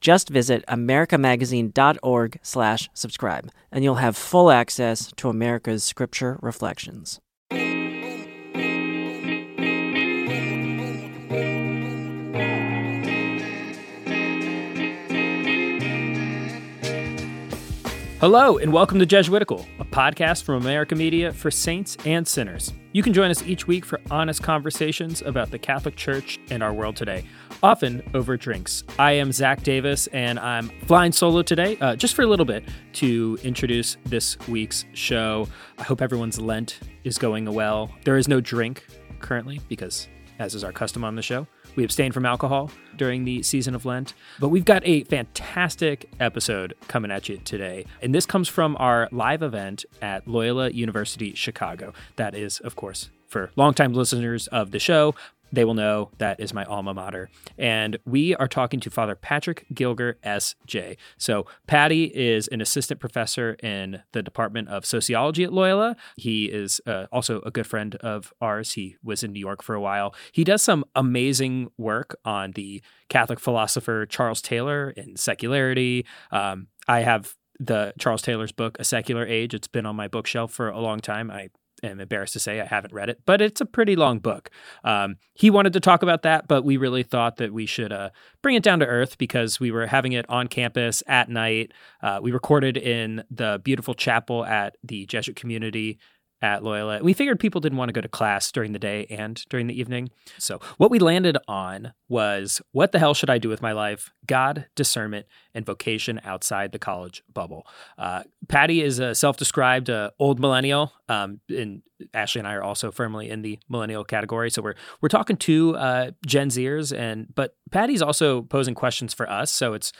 Just visit americamagazine.org slash subscribe, and you'll have full access to America's Scripture Reflections. Hello, and welcome to Jesuitical, a podcast from America Media for saints and sinners. You can join us each week for honest conversations about the Catholic Church and our world today, often over drinks. I am Zac Davis, and I'm flying solo today, uh, just for a little bit, to introduce this week's show. I hope everyone's Lent is going well. There is no drink currently, because as is our custom on the show, we abstain from alcohol during the season of Lent. But we've got a fantastic episode coming at you today. And this comes from our live event at Loyola University Chicago. That is, of course, for longtime listeners of the show, they will know that is my alma mater. And we are talking to Father Patrick Gilger, S.J. So, Paddy is an assistant professor in the Department of Sociology at Loyola. He is uh, also a good friend of ours. He was in New York for a while. He does some amazing work on the Catholic philosopher Charles Taylor in secularity. Um, I have the Charles Taylor's book, A Secular Age. It's been on my bookshelf for a long time. I am embarrassed to say I haven't read it, but it's a pretty long book. Um, he wanted to talk about that, but we really thought that we should uh, bring it down to earth because we were having it on campus at night. Uh, we recorded in the beautiful chapel at the Jesuit community at Loyola. We figured people didn't want to go to class during the day and during the evening. So, what we landed on was what the hell should I do with my life? God, discernment, and vocation outside the college bubble. Uh, Paddy is a self described uh, old millennial, um, and Ashley and I are also firmly in the millennial category. So, we're, we're talking to uh, Gen Zers, and but Paddy's also posing questions for us. So, it's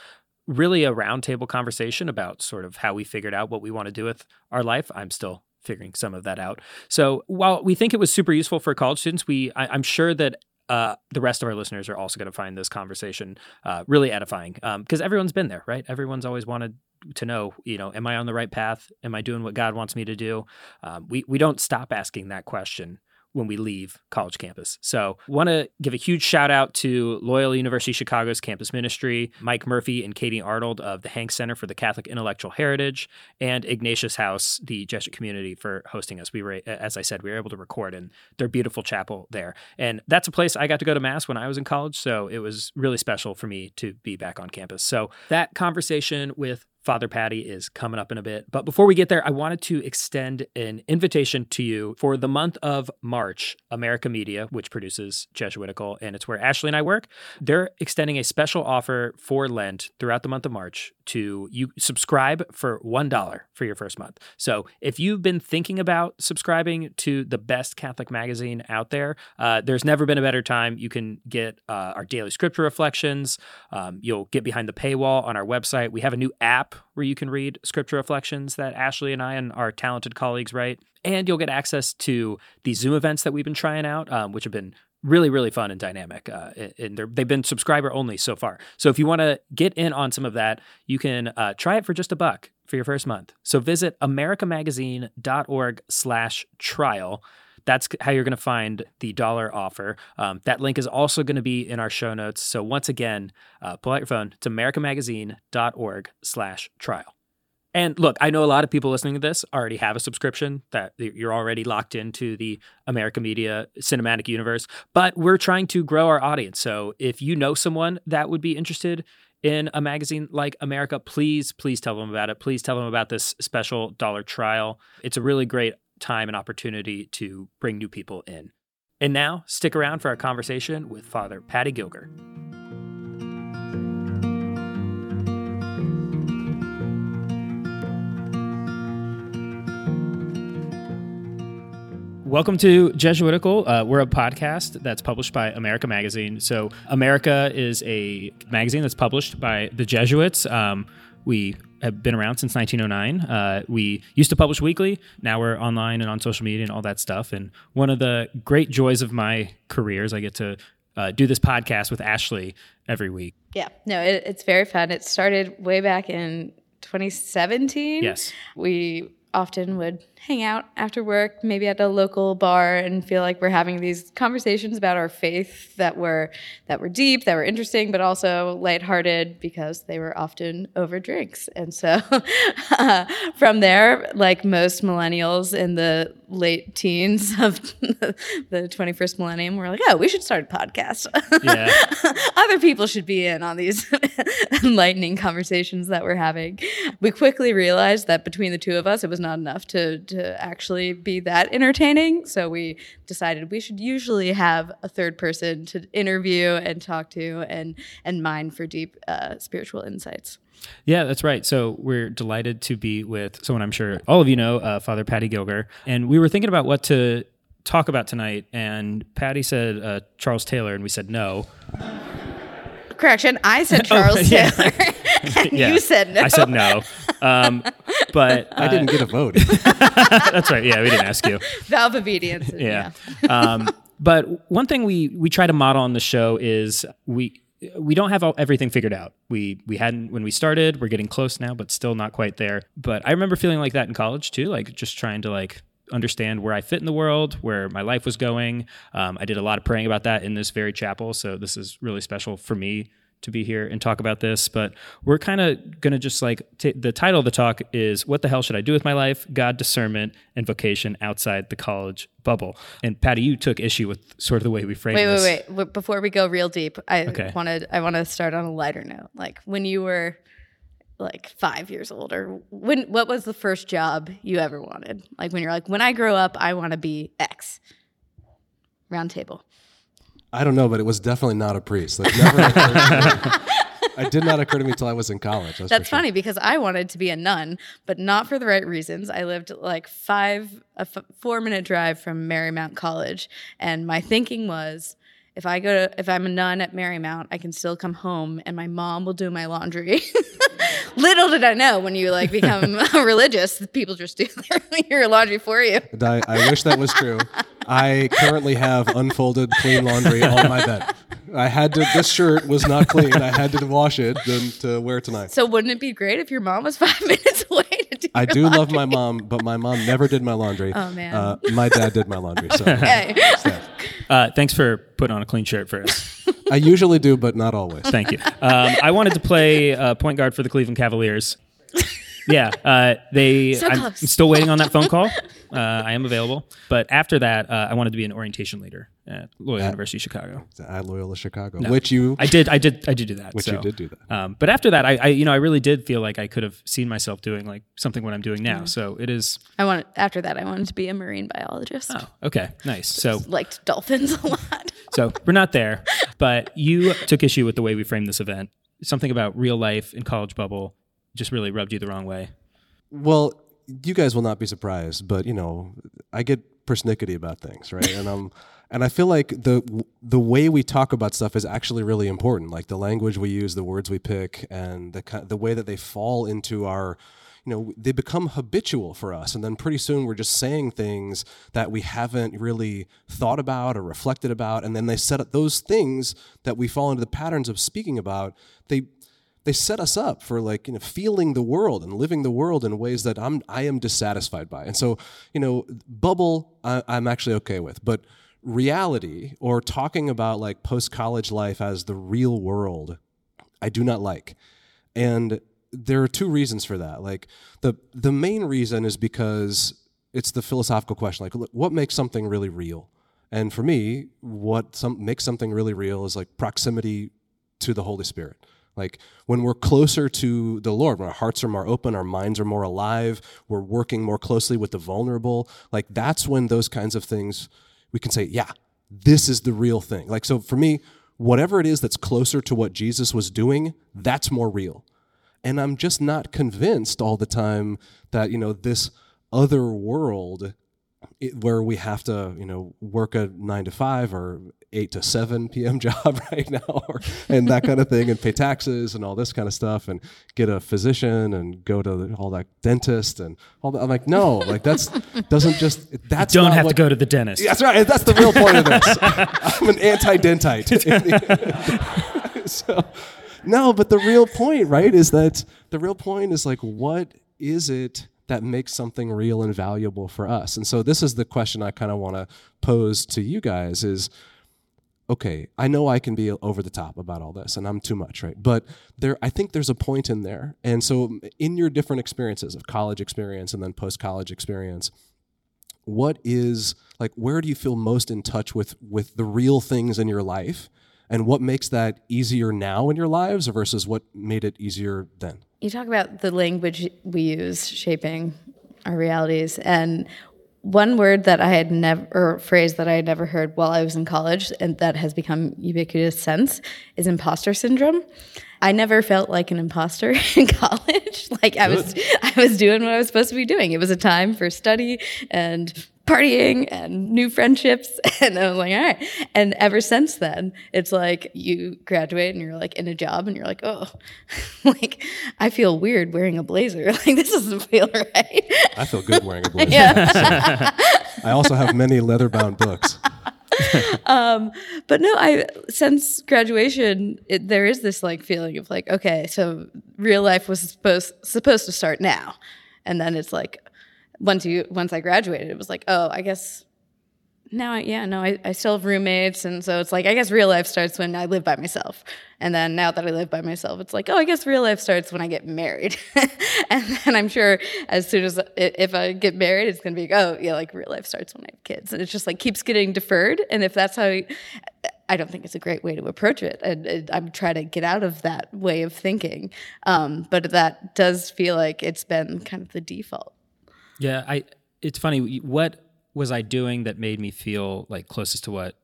really a roundtable conversation about sort of how we figured out what we want to do with our life. I'm still figuring some of that out. So while we think it was super useful for college students, we I, am sure that uh, the rest of our listeners are also going to find this conversation uh, really edifying because um, everyone's been there, right? Everyone's always wanted to know, you know, am I on the right path? Am I doing what God wants me to do? Um, we we don't stop asking that question when we leave college campus. So, want to give a huge shout out to Loyola University Chicago's campus ministry, Mike Murphy and Katie Arnold of the Hank Center for the Catholic Intellectual Heritage, and Ignatius House, the Jesuit community, for hosting us. We were, as I said, we were able to record in their beautiful chapel there. And that's a place I got to go to Mass when I was in college. So, it was really special for me to be back on campus. So, that conversation with Father Paddy is coming up in a bit. But before we get there, I wanted to extend an invitation to you for the month of March. America Media, which produces Jesuitical, and it's where Ashley and I work, they're extending a special offer for Lent throughout the month of March to you subscribe for $1 for your first month. So if you've been thinking about subscribing to the best Catholic magazine out there, uh, there's never been a better time. You can get uh, our daily scripture reflections. Um, you'll get behind the paywall on our website. We have a new app where you can read scripture reflections that Ashley and I and our talented colleagues write. And you'll get access to the Zoom events that we've been trying out, um, which have been really really fun and dynamic uh, and they've been subscriber only so far so if you want to get in on some of that you can uh, try it for just a buck for your first month so visit americamagazine.org slash trial that's how you're going to find the dollar offer. Um, that link is also going to be in our show notes. So once again, uh, pull out your phone. It's americamagazine.org slash trial. And look, I know a lot of people listening to this already have a subscription that you're already locked into the America Media cinematic universe, but we're trying to grow our audience. So if you know someone that would be interested in a magazine like America, please, please tell them about it. Please tell them about this special dollar trial. It's a really great time and opportunity to bring new people in. And now, stick around for our conversation with Father Paddy Gilger. Welcome to Jesuitical. Uh, we're a podcast that's published by America Magazine. So, America is a magazine that's published by the Jesuits. Um, We have been around since 1909. Uh, we used to publish weekly. Now we're online and on social media and all that stuff. And one of the great joys of my career is I get to uh, do this podcast with Ashley every week. Yeah, no, it, it's very fun. It started way back in 2017. Yes. We often would hang out after work, maybe at a local bar, and feel like we're having these conversations about our faith that were that were deep, that were interesting, but also lighthearted because they were often over drinks. And so, uh, from there, like most millennials in the late teens of the 21st millennium, we're like, oh, we should start a podcast. Yeah. Other people should be in on these enlightening conversations that we're having. We quickly realized that between the two of us, it was not enough to to actually be that entertaining. So we decided we should usually have a third person to interview and talk to and and mine for deep uh, spiritual insights. Yeah, that's right. So we're delighted to be with someone I'm sure all of you know, uh, Father Paddy Gilger, and we were thinking about what to talk about tonight. And Paddy said uh, Charles Taylor, and we said no. Correction, I said Charles Oh, yeah. Taylor. and Yeah. you said no. I said no. Um, but I didn't get a vote. that's right. Yeah, we didn't ask you. Vow of obedience. yeah. um, but one thing we we try to model on the show is we we don't have all, everything figured out. We we hadn't when we started. We're getting close now, but still not quite there. But I remember feeling like that in college too, like just trying to like understand where I fit in the world, where my life was going. Um, I did a lot of praying about that in this very chapel, so this is really special for me to be here and talk about this. But we're kind of going to just like t- the title of the talk is "What the hell should I do with my life? God, discernment, and vocation outside the college bubble." And Paddy, you took issue with sort of the way we framed Wait, this. wait, wait, wait. Before we go real deep, I Okay. wanted I want to start on a lighter note. Like when you were like five years old, or when what was the first job you ever wanted? Like when you're like, when I grow up, I want to be X. Round table. I don't know, but it was definitely not a priest. Like never. It did not occur to me until I was in college. That's, That's sure. funny because I wanted to be a nun, but not for the right reasons. I lived like five, a f- four minute drive from Marymount College, and my thinking was, if I go to, if I'm a nun at Marymount, I can still come home, and my mom will do my laundry. Little did I know when you like become religious, people just do their, your laundry for you. I, I wish that was true. I currently have unfolded clean laundry on my bed. I had to. This shirt was not clean. I had to wash it to wear tonight. So wouldn't it be great if your mom was five minutes away to do? I do love my mom, but my mom never did my laundry. Oh, man. Uh, my dad did my laundry. So Hey. Uh, thanks for putting on a clean shirt for us. I usually do, but not always. Thank you. Um, I wanted to play uh, point guard for the Cleveland Cavaliers. Yeah, uh, they. So I'm, close. I'm still waiting on that phone call. Uh, I am available, but after that, uh, I wanted to be an orientation leader at Loyola University Chicago. At Loyola Chicago, which you, I did, I did, I did do that. which so, you did do that. Um, but after that, I, I, you know, I really did feel like I could have seen myself doing like something what I'm doing Mm. now. So it is. I wanted after that. I wanted to be a marine biologist. Oh, okay, nice. So, Liked dolphins a lot. so we're not there, but you took issue with the way we framed this event. Something about real life in college bubble just really rubbed you the wrong way. Well, you guys will not be surprised, but you know, I get persnickety about things, right? and um, and I feel like the the way we talk about stuff is actually really important. Like the language we use, the words we pick, and the the way that they fall into our you know they become habitual for us and then pretty soon we're just saying things that we haven't really thought about or reflected about and then they set up those things that we fall into the patterns of speaking about they they set us up for like you know feeling the world and living the world in ways that I'm I am dissatisfied by. And so you know bubble I, I'm actually okay with, but reality or talking about like post college life as the real world, I do not like. And there are two reasons for that. Like the the main reason is because it's the philosophical question like what makes something really real? And for me, what some makes something really real is like proximity to the Holy Spirit. Like when we're closer to the Lord, when our hearts are more open, our minds are more alive, we're working more closely with the vulnerable, like that's when those kinds of things we can say, yeah, this is the real thing. Like, so for me, whatever it is that's closer to what Jesus was doing, that's more real. And I'm just not convinced all the time that, you know, this other world it, where we have to, you know, work a nine to five or eight to seven p.m. job right now, or, and that kind of thing, and pay taxes and all this kind of stuff, and get a physician and go to all that dentist and all that. I'm like, no, like that's doesn't just that's Don't not have what- to go to the dentist. That's right. That's the real point of this. I'm an anti-dentite. so, no, but the real point, right, is that the real point is like, what is it that makes something real and valuable for us? And so, this is the question I kind of want to pose to you guys: is okay, I know I can be over the top about all this and I'm too much, right? But there I think there's a point in there. And so in your different experiences of college experience and then post-college experience, what is like where do you feel most in touch with with the real things in your life? And what makes that easier now in your lives versus what made it easier then? You talk about the language we use shaping our realities, and one word that I had never, or phrase that I had never heard while I was in college, and that has become ubiquitous since, is imposter syndrome. I never felt like an imposter in college. like I was, I was doing what I was supposed to be doing. It was a time for study and partying and new friendships. And I was like, all right. And ever since then, it's like you graduate and you're like in a job and you're like, oh, like I feel weird wearing a blazer. Like this doesn't feel right. I feel good wearing a blazer. Yeah. I also have many leather-bound books. Um, but no, I since graduation, it, there is this like feeling of like, okay, so real life was supposed supposed to start now, and then it's like, once you once I graduated, it was like, oh, I guess now, I, yeah, no, I, I still have roommates, and so it's like I guess real life starts when I live by myself, and then now that I live by myself, it's like, oh, I guess real life starts when I get married, and then I'm sure as soon as if I get married, it's gonna be oh, yeah, like real life starts when I have kids, and it just like keeps getting deferred, and if that's how. You, I don't think it's a great way to approach it, and, and I'm trying to get out of that way of thinking, um, but that does feel like it's been kind of the default. Yeah, I. It's funny. What was I doing that made me feel like closest to what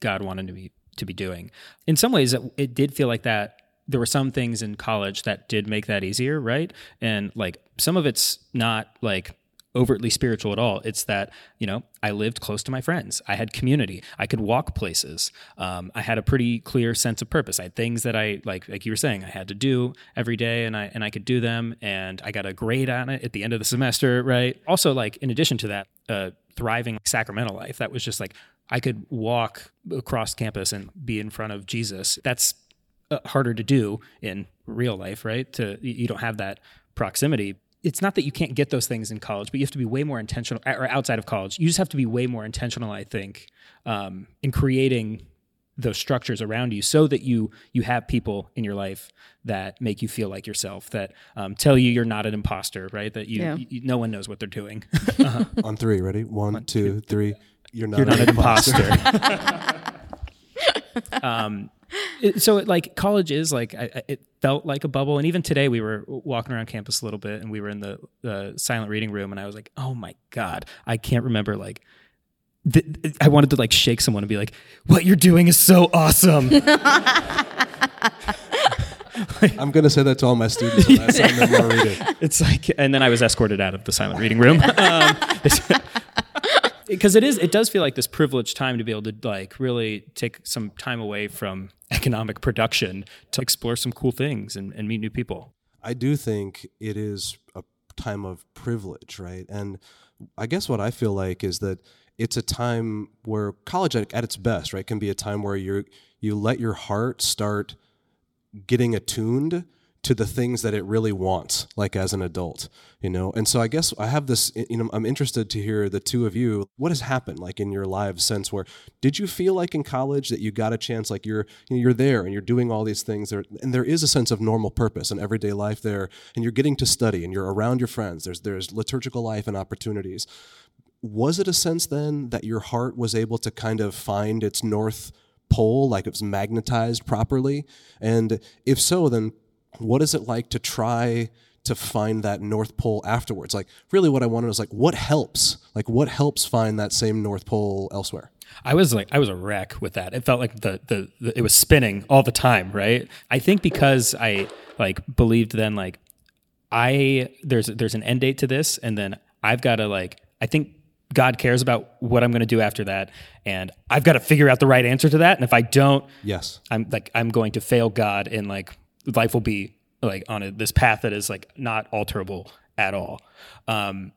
God wanted me to be doing? In some ways, it, it did feel like that. There were some things in college that did make that easier, right? And like some of it's not like overtly spiritual at all. It's that you know I lived close to my friends. I had community. I could walk places. Um, I had a pretty clear sense of purpose. I had things that I like, like you were saying, I had to do every day, and I and I could do them. And I got a grade on it at the end of the semester, right? Also, like in addition to that, uh, thriving sacramental life. That was just like I could walk across campus and be in front of Jesus. That's uh, harder to do in real life, right? To you you don't have that proximity. It's not that you can't get those things in college, but you have to be way more intentional, or outside of college. You just have to be way more intentional, I think, um, in creating those structures around you, so that you you have people in your life that make you feel like yourself, that um, tell you you're not an imposter, right? That you, Yeah. you no one knows what they're doing. On three, ready? One, two, three. You're not, you're not an an imposter. um, it- so it, like college is like I, I- it felt like a bubble, and even today we were walking around campus a little bit, and we were in the uh, silent reading room, and I was like, oh my god, I can't remember like. th- th- I wanted to like shake someone and be like, "What you're doing is so awesome." I'm going to say that to all my students when I assign them more reading. it's like, and then I was escorted out of the silent reading room. Um, because it is, it does feel like this privileged time to be able to like really take some time away from economic production to explore some cool things and, and meet new people. I do think it is a time of privilege, right? And I guess what I feel like is that it's a time where college at, its best, right, can be a time where you you let your heart start getting attuned to the things that it really wants like as an adult you know? And so i guess i have this you know i'm interested to hear the two of you what has happened like in your lives since where did you feel like in college that you got a chance like you're you know, you're there and you're doing all these things there and there is a sense of normal purpose and everyday life there and you're getting to study and you're around your friends there's there's liturgical life and opportunities. Was it a sense then that your heart was able to kind of find its north pole like it was magnetized properly? And if so then what is it like to try to find that north pole afterwards like really what i wanted was like what helps like what helps find that same north pole elsewhere I was like, I was a wreck with that. It felt like the, the, the it was spinning all the time, right? I think because I like believed then like I there's there's an end date to this, and then I've got to like I think God cares about what I'm going to do after that, and I've got to figure out the right answer to that. And if I don't, Yes. I'm like I'm going to fail God, in like life will be like on a, this path that is like not alterable at all. Um,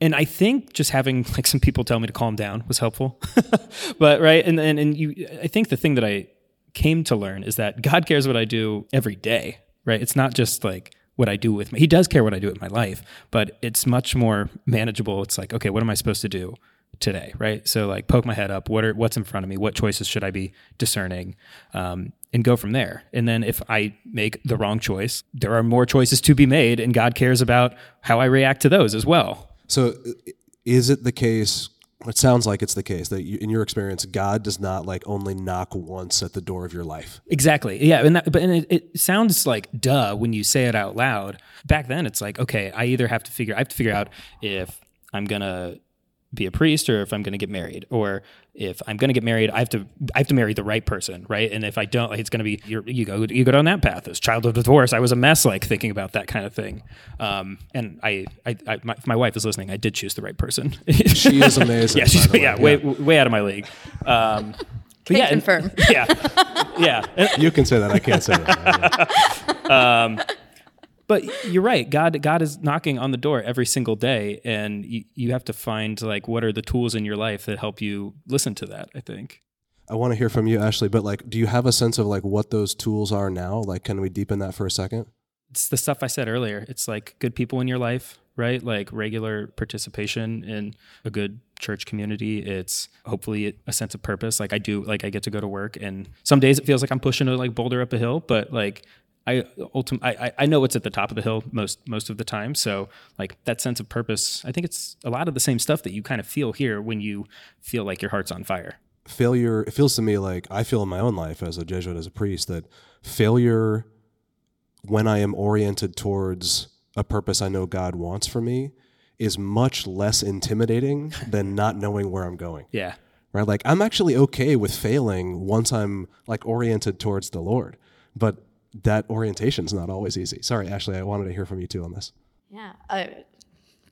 and I think just having like some people tell me to calm down was helpful. but right, and and and you, I think the thing that I came to learn is that God cares what I do every day. Right, it's not just like what I do with me. He does care what I do with my life, but it's much more manageable. It's like, okay, what am I supposed to do today? Right. So like poke my head up. What are what's in front of me? What choices should I be discerning? Um, and go from there. And then if I make the wrong choice, there are more choices to be made, and God cares about how I react to those as well. So, is it the case? It sounds like it's the case that you, in your experience, God does not like only knock once at the door of your life. Exactly. Yeah. And that, but and it, it sounds like duh when you say it out loud. Back then, it's like okay, I either have to figure I have to figure out if I'm gonna be a priest or if I'm gonna get married, or if I'm gonna get married, I have to I have to marry the right person, right? And if I don't, it's gonna be you're, you go you go down that path. As child of divorce, I was a mess, like thinking about that kind of thing. Um, and I, I, I my, my wife is listening, I did choose the right person. She is amazing. yeah, by she's the way. yeah, way way out of my league. Um, but Can yeah, and- confirm. yeah, yeah. You can say that. I can't say that. But you're right. God, God is knocking on the door every single day, and you, you have to find like what are the tools in your life that help you listen to that. I think. I want to hear from you, Ashley. But like, do you have a sense of like what those tools are now? Like, can we deepen that for a second? It's the stuff I said earlier. It's like good people in your life, right? Like regular participation in a good church community. It's hopefully a sense of purpose. Like I do, like I get to go to work, and some days it feels like I'm pushing a like boulder up a hill, but like I ultim- I, I- know it's at the top of the hill most most of the time. So like that sense of purpose, I think it's a lot of the same stuff that you kind of feel here when you feel like your heart's on fire. failure it feels to me like i feel in my own life as a jesuit as a priest that failure when i am oriented towards a purpose i know god wants for me is much less intimidating than not knowing where i'm going Yeah. right like i'm actually okay with failing once i'm like oriented towards the lord but that orientation is not always easy sorry ashley i wanted to hear from you too on this Yeah, I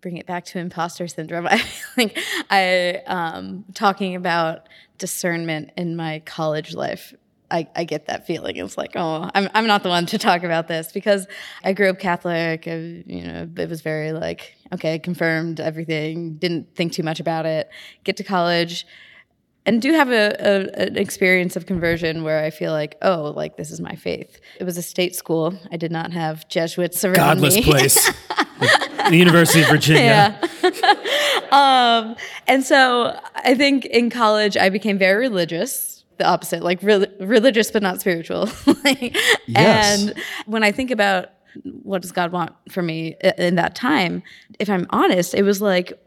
bring it back to imposter syndrome. I think I um, talking about discernment in my college life. I, I get that feeling. It's like, oh, I'm, I'm not the one to talk about this because I grew up Catholic. I, you know, it was very like, okay, confirmed everything. Didn't think too much about it. Get to college, and do have a, a, an experience of conversion where I feel like, oh, like this is my faith. It was a state school. I did not have Jesuits around Godless me. place. the University of Virginia. Yeah. um, and so I think in college I became very religious. The opposite, like re- religious but not spiritual. Like, Yes. And when I think about what does God want for me in that time, if I'm honest, it was like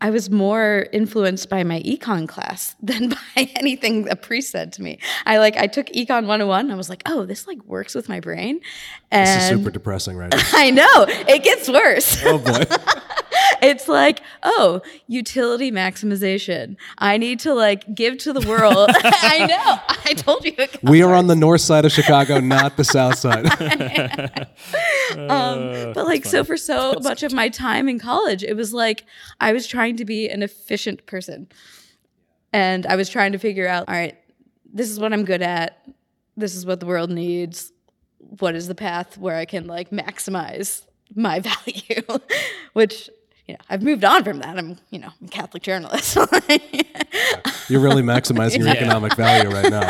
I was more influenced by my econ class than by anything a priest said to me. I like I took econ 101 and I was like, "Oh, this like works with my brain." And this is super depressing right now I know, it gets worse. oh boy it's like, "Oh, utility maximization. I need to like give to the world." I know. I told you. we are on the north side of chicago not the south side um, but like so for so much of my time in college it was like i was trying to be an efficient person and i was trying to figure out all right this is what i'm good at this is what the world needs what is the path where i can like maximize my value which you know i've moved on from that i'm you know i'm a catholic journalist you're really maximizing your economic value right now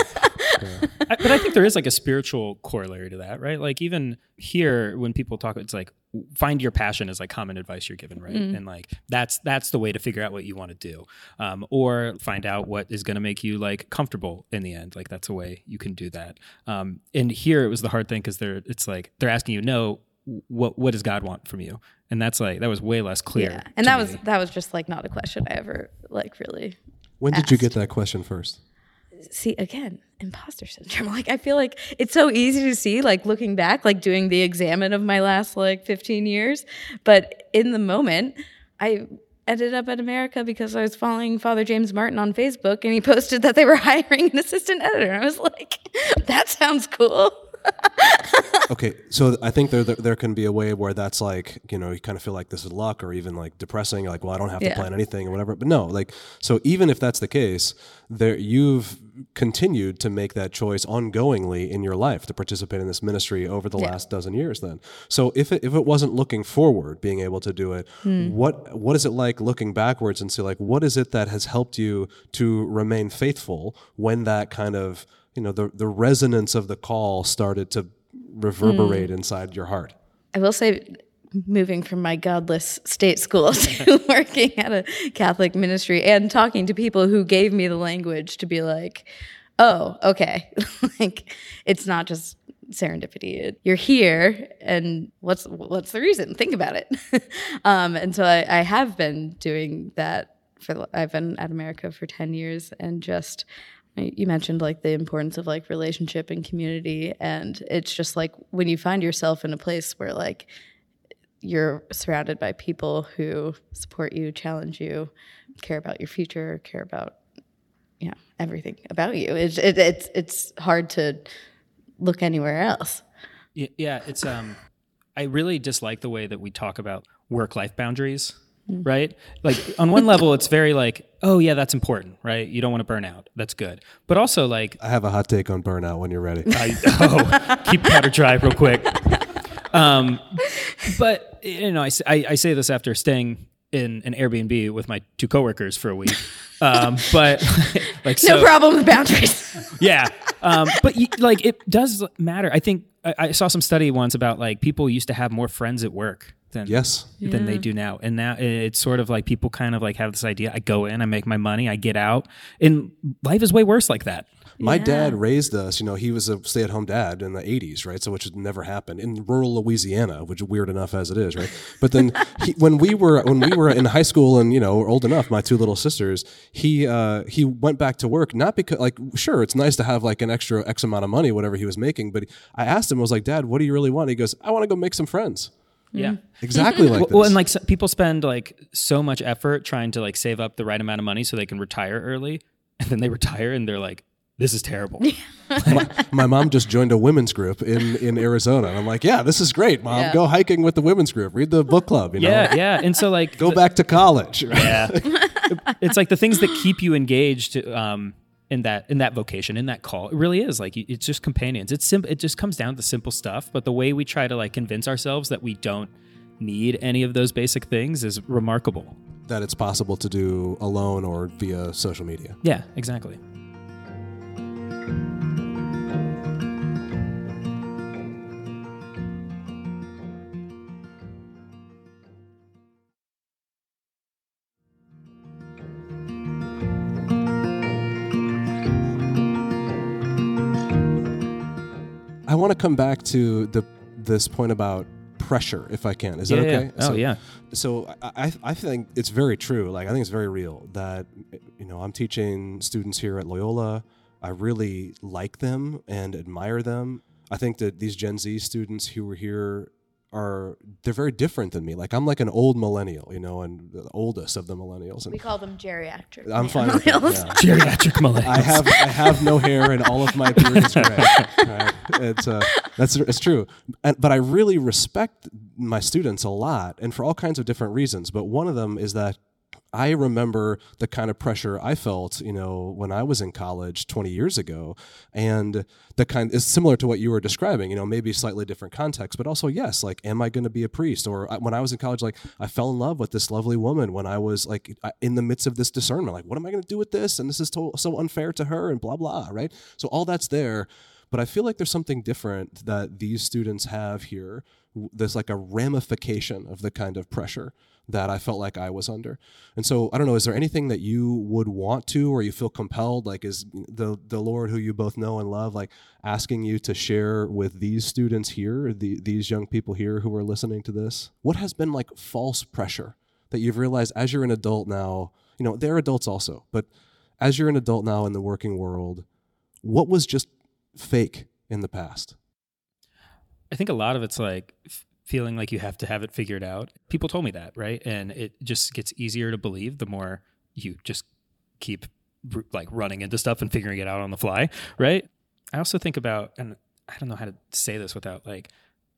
I, but I think there is like a spiritual corollary to that, right? Like even here, when people talk, it's like find your passion is like common advice you're given, right? And like that's that's the way to figure out what you want to do, um, or find out what is going to make you like comfortable in the end. Like that's a way you can do that. Um, and here it was the hard thing because they're it's like they're asking you, no, what what does God want from you? And that's like that was way less clear. yeah and that me. was that was just like not a question i ever like really when did you get that question first see again imposter syndrome like i feel like it's so easy to see like looking back like doing the examen of my last like 15 years but in the moment i ended up at america because i was following father james martin on facebook and he posted that they were hiring an assistant editor and i was like that sounds cool okay, so I think there, there there can be a way where that's like you know you kind of feel like this is luck or even like depressing, like well I don't have to plan anything or whatever. But no, like so even if that's the case, there you've continued to make that choice ongoingly in your life to participate in this ministry over the Yeah. last dozen years. Then, so if it, if it wasn't looking forward, being able to do it, Hmm. what what is it like looking backwards and see like what is it that has helped you to remain faithful when that kind of you know the the resonance of the call started to reverberate inside your heart. I will say, moving from my godless state school to working at a Catholic ministry and talking to people who gave me the language to be like, oh, okay, like it's not just serendipity. You're here, and what's what's the reason? Think about it. um, and so I, I have been doing that for. I've been at America for ten years, and just you mentioned like the importance of like relationship and community and it's just like when you find yourself in a place where like you're surrounded by people who support you challenge you care about your future care about yeah everything about you it's it, it's it's hard to look anywhere else. Yeah, it's um I really dislike the way that we talk about work life boundaries, right? Like on one level it's very like, oh yeah, that's important, right? You don't want to burn out. That's good. But also like I have a hot take on burnout when you're ready. I, oh, keep powder dry real quick. Um, but you know, I I say this after staying in an Airbnb with my two coworkers for a week. Um, but like, no problem with boundaries yeah. Um, but y- like, it does matter. I think I, I saw some study once about like people used to have more friends at work than yes. than they do now. And now it's sort of like people kind of like have this idea. I go in, I make my money, I get out, and life is way worse like that. My dad raised us, you know, he was a stay at home dad in the 80s, right? So, which had never happened in rural Louisiana, which is weird enough as it is, right? But then he, when we were, when we were in high school and, you know, old enough, my two little sisters, he, uh, he went back to work, not because, like, sure, it's nice to have like an extra X amount of money, whatever he was making. But I asked him, I was like, Dad, what do you really want? He goes, I want to go make some friends. Yeah. Exactly like Well, this. well, and like so, people spend like so much effort trying to like save up the right amount of money so they can retire early, and then they retire and they're like, "This is terrible." my mom just joined a women's group in, in Arizona. And I'm like, yeah, this is great, mom. Yeah. Go hiking with the women's group. Read the book club, you know? yeah, yeah. And so like, Go back to college. yeah, it's like the things that keep you engaged um, in that in that vocation, in that call. It really is like it's just companions. It's simple It just comes down to simple stuff. But the way we try to like convince ourselves that we don't need any of those basic things is remarkable. that it's possible to do alone or via social media. Yeah, exactly. Want to come back to the this point about pressure, if I can. Is Yeah, that yeah. okay? Oh, so, yeah. So I, I I think it's very true. Like I think it's very real that you know I'm teaching students here at Loyola. I really like them and admire them. I think that these Gen Z students who were here are they're very different than me. Like I'm like an old millennial, you know, and the oldest of the millennials. And we call them geriatric I'm fine with that. millennials. yeah. Geriatric millennials. I have I have no hair and all of my beard is gray. Right? It's uh, that's it's true. And, but I really respect my students a lot, and for all kinds of different reasons. But one of them is that I remember the kind of pressure I felt, you know, when I was in college 20 years ago, and the kind is similar to what you were describing. You know, maybe slightly different context, but also yes, like, am I going to be a priest? Or I, when I was in college, like, I fell in love with this lovely woman when I was like in the midst of this discernment, like, what am I going to do with this? And this is to- so unfair to her, and blah blah, right? So all that's there. But I feel like there's something different that these students have here. There's like a ramification of the kind of pressure that I felt like I was under. And so I don't know, is there anything that you would want to or you feel compelled, like is the the Lord who you both know and love, like asking you to share with these students here, the, these young people here who are listening to this? What has been like false pressure that you've realized as you're an adult now? You know, they're adults also, but as you're an adult now in the working world, what was just fake in the past? I think a lot of it's like feeling like you have to have it figured out. People told me that, right? And it just gets easier to believe the more you just keep like running into stuff and figuring it out on the fly, right? I also think about and I don't know how to say this without like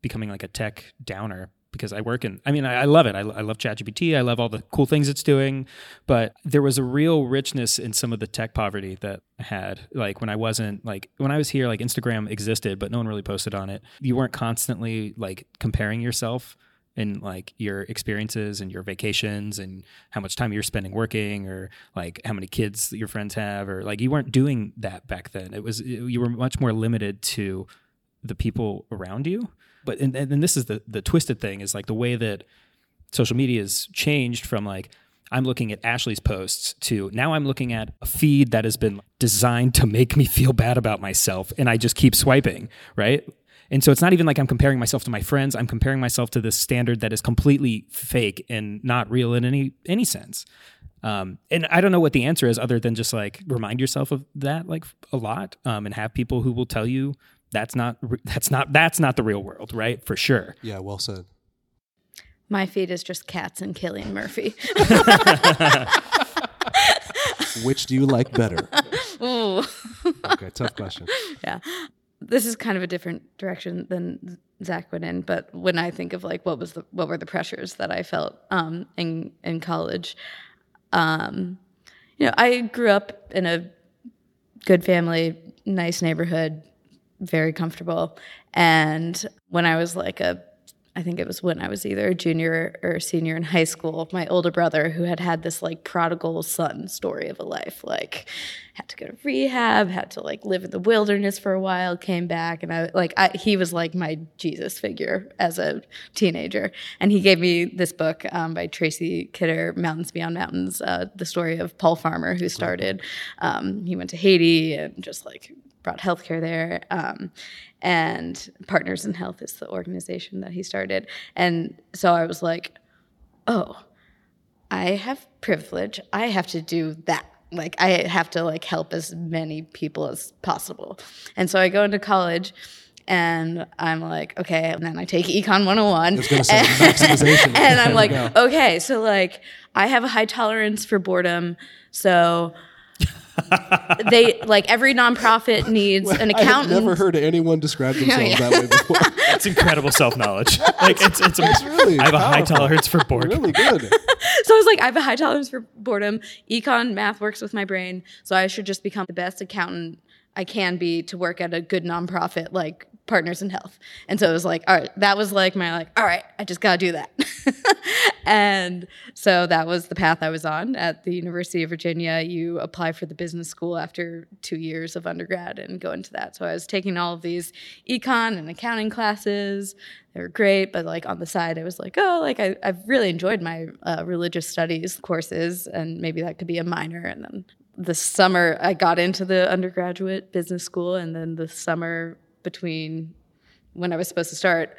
becoming like a tech downer because I work in, I mean, I, I love it. I, I love ChatGPT. I love all the cool things it's doing. But there was a real richness in some of the tech poverty that I had. Like when I wasn't, like, when I was here, like Instagram existed, but no one really posted on it. You weren't constantly like comparing yourself and like your experiences and your vacations and how much time you're spending working or like how many kids your friends have or like you weren't doing that back then it was you were much more limited to the people around you but and, and this is the the twisted thing is like the way that social media has changed from like I'm looking at Ashley's posts to now I'm looking at a feed that has been designed to make me feel bad about myself and I just keep swiping, right? And so it's not even like I'm comparing myself to my friends. I'm comparing myself to this standard that is completely fake and not real in any any sense. Um, and I don't know what the answer is other than just like remind yourself of that like a lot um, and have people who will tell you that's not that's not that's not the real world, right? For sure. Yeah, well said. My feed is just cats and Cillian Murphy. Which do you like better? Ooh. Okay, tough question. yeah. This is kind of a different direction than Zac went in, but when I think of like what was the what were the pressures that I felt um, in in college, um, you know, I grew up in a good family, nice neighborhood, very comfortable. And when I was like a I think it was when I was either a junior or a senior in high school, my older brother, who had had this like prodigal son story of a life, like had to go to rehab, had to like live in the wilderness for a while, came back, and I like I, he was like my Jesus figure as a teenager. And he gave me this book um, by Tracy Kidder, Mountains Beyond Mountains, uh, the story of Paul Farmer, who started. Um, he went to Haiti and just like brought healthcare there. Um, and Partners in Health is the organization that he started. And so I was like, oh, I have privilege. I have to do that. Like I have to like help as many people as possible. And so I go into college and I'm like, okay, and then I take Econ 101. and, and I'm like, okay, so like I have a high tolerance for boredom. So they like every nonprofit needs an accountant. I've never heard anyone describe themselves yeah. that way before. That's incredible self knowledge. Like it's it's, it's really I have powerful. a high tolerance for boredom. Really good. so I was like, I have a high tolerance for boredom. Econ math works with my brain, so I should just become the best accountant I can be to work at a good nonprofit like Partners in Health. And so it was like, all right, that was like my like, all right, I just got to do that. and so that was the path I was on at the University of Virginia. You apply for the business school after 2 years of undergrad and go into that. So I was taking all of these econ and accounting classes. They were great, but like on the side, I was like, oh, like I, have really enjoyed my uh, religious studies courses, and maybe that could be a minor. And then the summer I got into the undergraduate business school, and then the summer between when I was supposed to start,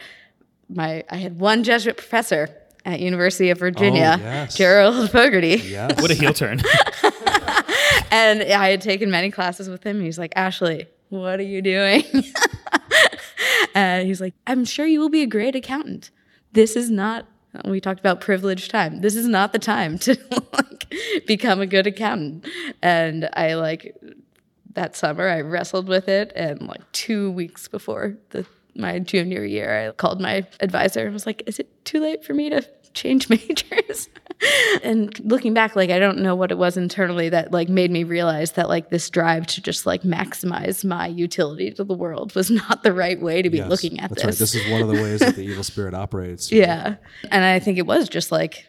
my I had one Jesuit professor at University of Virginia, oh, yes. Gerald Fogarty. Yes. what a heel turn. and I had taken many classes with him. He's like, Ashley, what are you doing? and he's like, I'm sure you will be a great accountant. This is not we talked about privileged time. This is not the time to like become a good accountant. And I like that summer I wrestled with it and like 2 weeks before the my junior year I called my advisor and was like, "Is it too late for me to change majors?" and looking back like I don't know what it was internally that like made me realize that like this drive to just like maximize my utility to the world was not the right way to be yes, looking at that's this. Right. This is one of the ways that the evil spirit operates. Yeah. And I think it was just like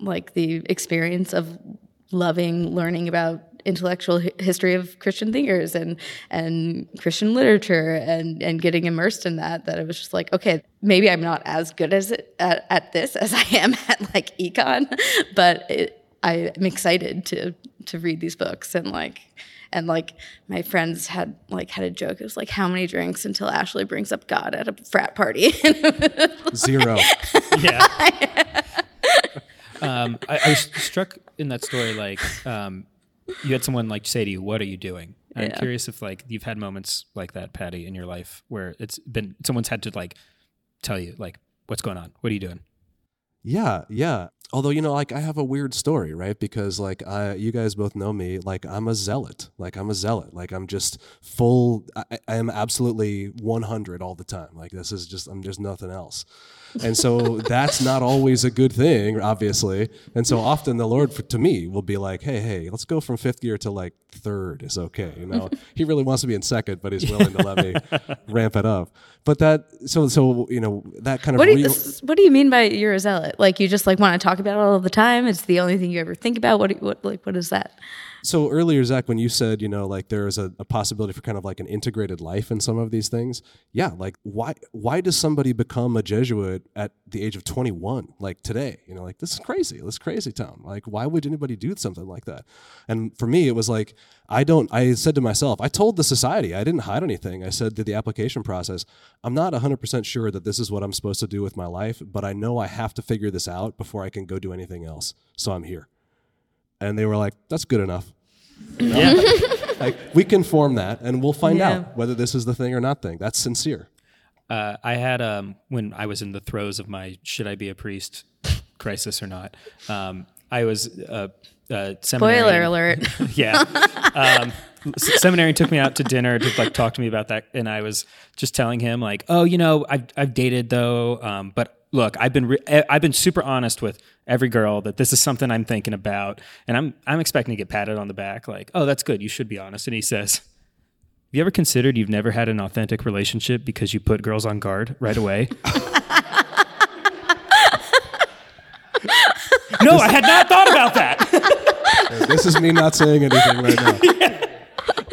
like the experience of loving learning about intellectual history of Christian thinkers and and Christian literature and and getting immersed in that that it was just like okay maybe I'm not as good as it, at, at this as I am at like econ but it, I am excited to to read these books. And like and like my friends had like had a joke. It was like how many drinks until Ashley brings up God at a frat party? Zero. yeah. Um, I, I was struck in that story like um, you had someone like say to you, "What are you doing?" I'm curious if like you've had moments like that, Paddy, in your life where it's been someone's had to like tell you like, "What's going on? What are you doing?" Yeah, yeah. although you know like i have a weird story right because like i you guys both know me like i'm a zealot like i'm a zealot like i'm just full i, I am absolutely 100 all the time like this is just i'm there's nothing else and so that's not always a good thing obviously and so often the lord for, to me will be like hey hey let's go from fifth gear to like third is okay you know he really wants to be in second but he's willing to let me ramp it up but that so so you know that kind of What do you, s- what do you mean by you're a zealot? Like you just like want to talk about it all the time? It's the only thing you ever think about. What you, what like what is that? So earlier, Zac, when you said, you know, like there is a, a possibility for kind of like an integrated life in some of these things, yeah, like why why does somebody become a Jesuit at the age of 21, like today? You know, like this is crazy. This is crazy town. Like, why would anybody do something like that? And for me, it was like I don't. I said to myself, I told the society, I didn't hide anything. I said to the application process, I'm not 100% sure that this is what I'm supposed to do with my life, but I know I have to figure this out before I can go do anything else. So I'm here. And they were like, that's good enough. Yeah. like we can form that and we'll find Yeah. out whether this is the thing or not thing that's sincere Uh, I had um, when I was in the throes of my should I be a priest crisis or not. Um, I was uh, uh, seminary. Spoiler alert. yeah. Um, seminary took me out to dinner to like talk to me about that, and I was just telling him like, oh, you know, I've I've dated though, um, but look, I've been re- I've been super honest with every girl that this is something I'm thinking about, and I'm I'm expecting to get patted on the back like, oh, that's good, you should be honest. And he says. Have you ever considered you've never had an authentic relationship because you put girls on guard right away? no, I had not thought about that. this is me not saying anything right now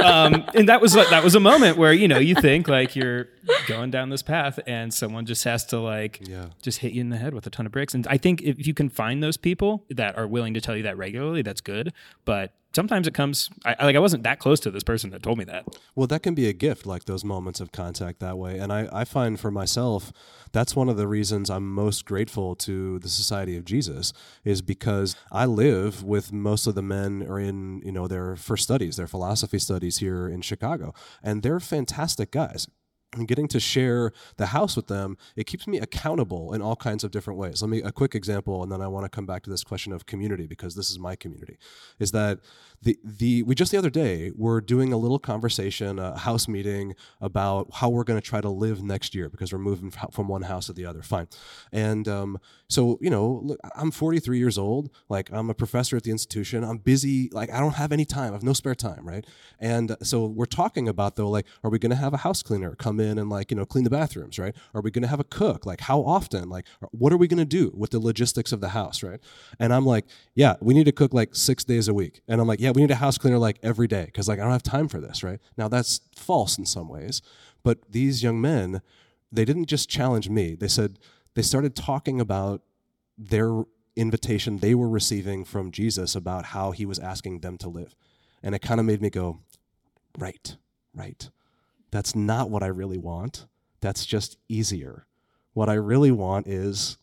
um, and that was that was a moment where you know you think like you're going down this path and someone just has to like Yeah. just hit you in the head with a ton of bricks and i think if you can find those people that are willing to tell you that regularly that's good but sometimes it comes I, like i wasn't that close to this person that told me that. Well that can be a gift like those moments of contact that way. And I, I find for myself that's one of the reasons i'm most grateful to the society of jesus is because i live with most of the men are in you know their first studies their philosophy studies here in chicago and they're fantastic guys and getting to share the house with them, it keeps me accountable in all kinds of different ways. Let me a quick example, and then I want to come back to this question of community because this is my community. Is that the the we just the other day were doing a little conversation, a house meeting about how we're going to try to live next year because we're moving from one house to the other. Fine, and um, so you know, look, I'm 43 years old. Like I'm a professor at the institution. I'm busy. Like I don't have any time. I have no spare time, right? And so we're talking about though, like, are we going to have a house cleaner come in and like you know clean the bathrooms, right? Are we going to have a cook? Like how often? Like what are we going to do with the logistics of the house, right? And I'm like, yeah, we need to cook like six days a week. And I'm like, yeah, we need a house cleaner like every day because like I don't have time for this, right? Now that's false in some ways, but these young men, they didn't just challenge me. They said they started talking about their invitation they were receiving from Jesus about how he was asking them to live. And it kind of made me go, right, right. That's not what I really want. That's just easier. What I really want is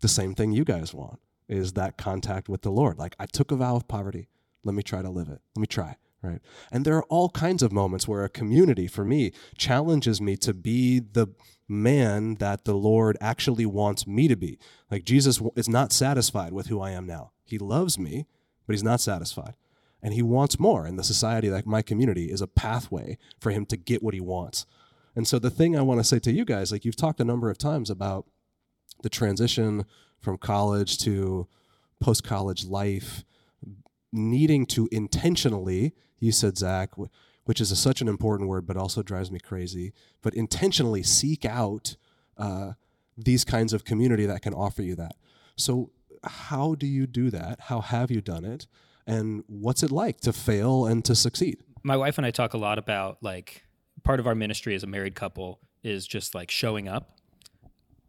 the same thing you guys want is that contact with the Lord. Like I took a vow of poverty. Let me try to live it. Let me try. Right. And there are all kinds of moments where a community for me challenges me to be the man that the Lord actually wants me to be. Like Jesus is not satisfied with who I am now. He loves me, but he's not satisfied. And he wants more. And the society, like my community, is a pathway for him to get what he wants. And so the thing I want to say to you guys, like you've talked a number of times about the transition from college to post college life, needing to intentionally, you said, Zac, which is a, such an important word, but also drives me crazy, but intentionally seek out uh, these kinds of community that can offer you that. So, how do you do that? How have you done it? And what's it like to fail and to succeed? my wife and I talk a lot about like part of our ministry as a married couple is just like showing up.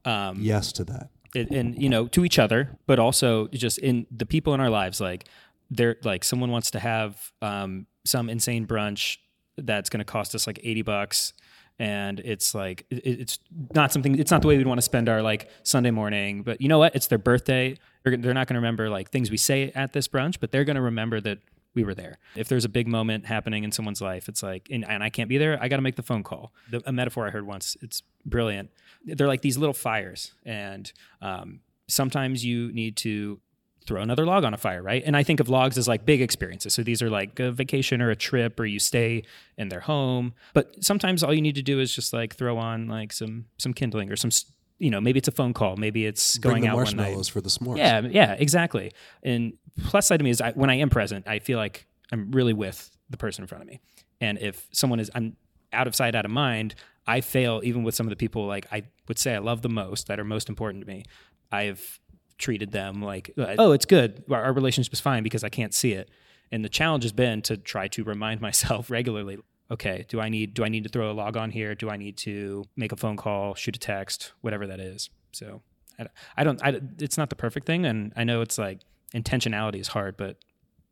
Um, Yes to that. and, and you know to each other but also just in the people in our lives like they're like someone wants to have um, some insane brunch that's going to cost us like 80 bucks and it's like it, it's not something it's not the way we'd want to spend our like sunday morning but you know what? It's their birthday. They're, they're not going to remember like things we say at this brunch but they're going to remember that we were there. If there's a big moment happening in someone's life it's like and, and i can't be there i got to make the phone call. The, a metaphor i heard once it's brilliant. They're like these little fires and um, sometimes you need to throw another log on a fire, right? And I think of logs as like big experiences. So these are like a vacation or a trip or you stay in their home. But sometimes all you need to do is just like throw on like some some kindling or some you know, maybe it's a phone call, maybe it's Bring going the out one night. marshmallows for the s'mores. Yeah, yeah, exactly. And plus side to me is I, when I am present, I feel like I'm really with the person in front of me. And if someone is I'm out of sight, out of mind, I fail even with some of the people like I would say I love the most that are most important to me. I've treated them like, uh, oh, it's good. Our, our relationship is fine because I can't see it. And the challenge has been to try to remind myself regularly, okay, do I need do I need to throw a log on here? Do I need to make a phone call, shoot a text, whatever that is? So I, I don't. I, it's not the perfect thing, and I know it's like intentionality is hard, but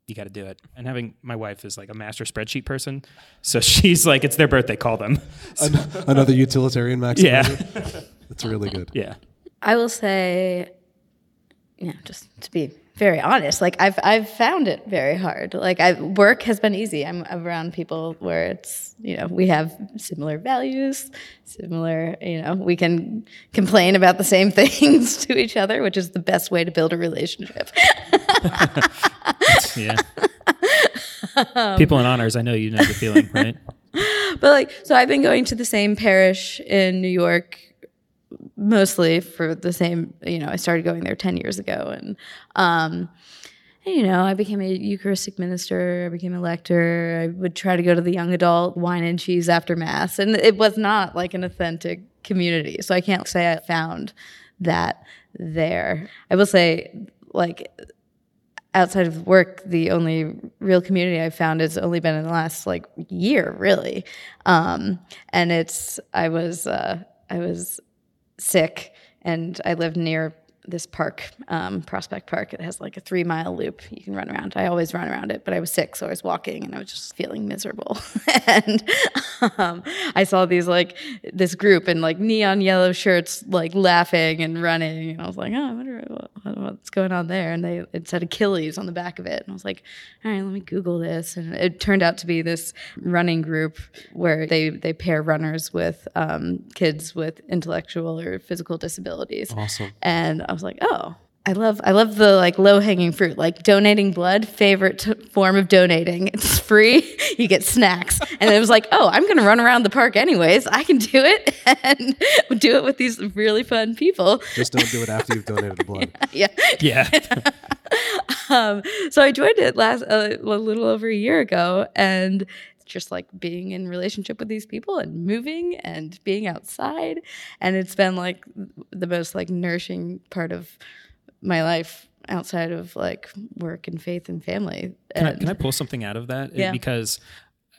you got to do it. And having my wife is like a master spreadsheet person, so she's like, it's their birthday, call them. An- Another utilitarian maximizer. Yeah, That's really good. yeah. I will say, yeah, just to be very honest, like I've I've found it very hard. Like I work has been easy. I'm around people where it's you know we have similar values, similar you know we can complain about the same things to each other, which is the best way to build a relationship. Yeah. Um, people in honors, I know you know the feeling, right? but like so i've been going to the same parish in new york mostly for the same you know i started going there 10 years ago and um and, you know i became a eucharistic minister i became a lector i would try to go to the young adult wine and cheese after mass and it was not like an authentic community so i can't say i found that there i will say like outside of work, the only real community I've found has only been in the last like year, really. Um, and it's I was uh, I was sick, and I lived near this park, um, Prospect Park. It has like a three mile loop you can run around. I always run around it, but I was sick, so I was walking and I was just feeling miserable. and um, I saw these like this group in like neon yellow shirts, like laughing and running, and I was like, oh, I wonder what, what's going on there. And they it said Achilles on the back of it, and I was like, all right, let me Google this. And it turned out to be this running group where they they pair runners with um, kids with intellectual or physical disabilities. Awesome. And I was like, oh, I love I love the like low hanging fruit, like donating blood. Favorite t- form of donating. It's free. You get snacks, and it was like, oh, I'm gonna run around the park anyways. I can do it and do it with these really fun people. Just don't do it after you've donated the blood. Yeah. Yeah. Um, so I joined it last uh, a little over a year ago, and just like being in relationship with these people and moving and being outside, and it's been like the most like nourishing part of my life outside of like work and faith and family. Can I, can I pull something out of that? Yeah. Because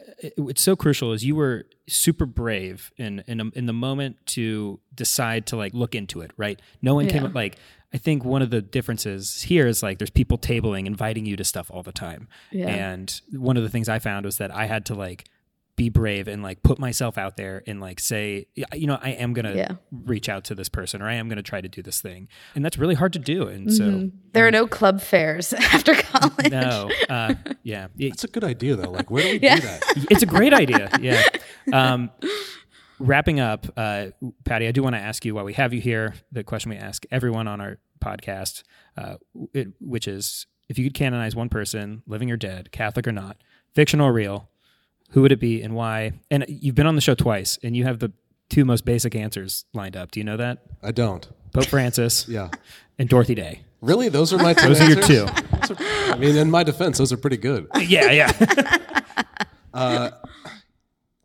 uh, it, it's so crucial. Is you were super brave in in a, in the moment to decide to like look into it. Right? No one Yeah. came like. I think one of the differences here is like there's people tabling, inviting you to stuff all the time. Yeah. And one of the things I found was that I had to like be brave and like put myself out there and like say, you know, I am gonna Yeah. reach out to this person or I am gonna try to do this thing, and that's really hard to do. And so, there are no club fairs after college. no, uh, yeah, it's a good idea, though. Like, where do we Yeah. do that? it's a great idea. Yeah. Um, wrapping up, uh, Paddy, I do want to ask you while we have you here the question we ask everyone on our podcast, uh, it, which is if you could canonize one person, living or dead, Catholic or not, fictional or real, who would it be and why? And you've been on the show twice, and you have the two most basic answers lined up. Do you know that? I don't. Pope Francis Yeah. and Dorothy Day. Really? Those are my two Those are your two. Are- I mean, in my defense, those are pretty good. yeah, yeah.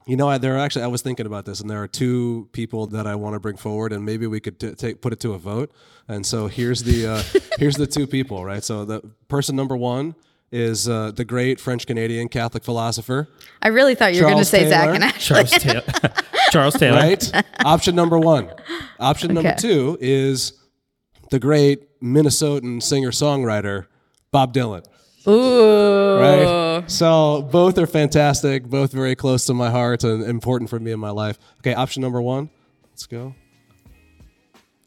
You know, I, there are actually I was thinking about this, and there are two people that I want to bring forward, and maybe we could t- take put it to a vote. And so here's the uh, here's the two people, right? So the person number one is uh, the great French Canadian Catholic philosopher, I really thought you were going to Charles say Zac and Ashley. Charles Taylor. Charles Taylor. right? Option number one. Option number two is the great Minnesotan singer songwriter Bob Dylan. Ooh. right? So both are fantastic, both very close to my heart and important for me in my life. Okay, option number one. Let's go.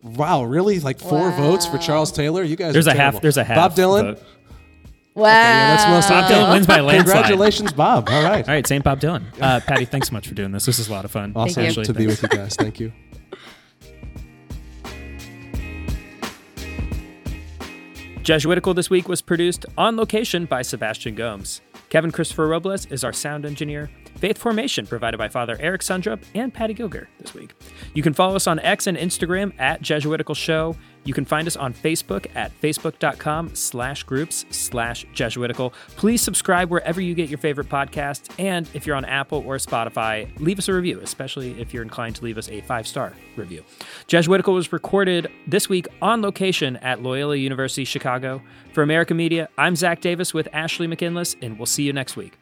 Wow, really? Like four Wow. votes for Charles Taylor? You guys. There's are a half. There's a half. Bob Dylan. vote. Wow. Yeah, that's most Bob Dylan wins by a landslide. Congratulations, Bob. All right. All right, St. Bob Dylan. Uh, Paddy, thanks so much for doing this. This is a lot of fun. Awesome you. To be with you guys. Thank you. Jesuitical this week was produced on location by Sebastian Gomes. Kevin Christopher Robles is our sound engineer. Faith Formation provided by Father Eric Sundrup and Paddy Gilger this week. You can follow us on X and Instagram at Jesuitical Show. You can find us on Facebook at facebook.com slash groups slash Jesuitical. Please subscribe wherever you get your favorite podcasts. And if you're on Apple or Spotify, leave us a review, especially if you're inclined to leave us a five star review. Jesuitical was recorded this week on location at Loyola University Chicago. For America Media, I'm Zac Davis with Ashley McKinless, and we'll see you next week.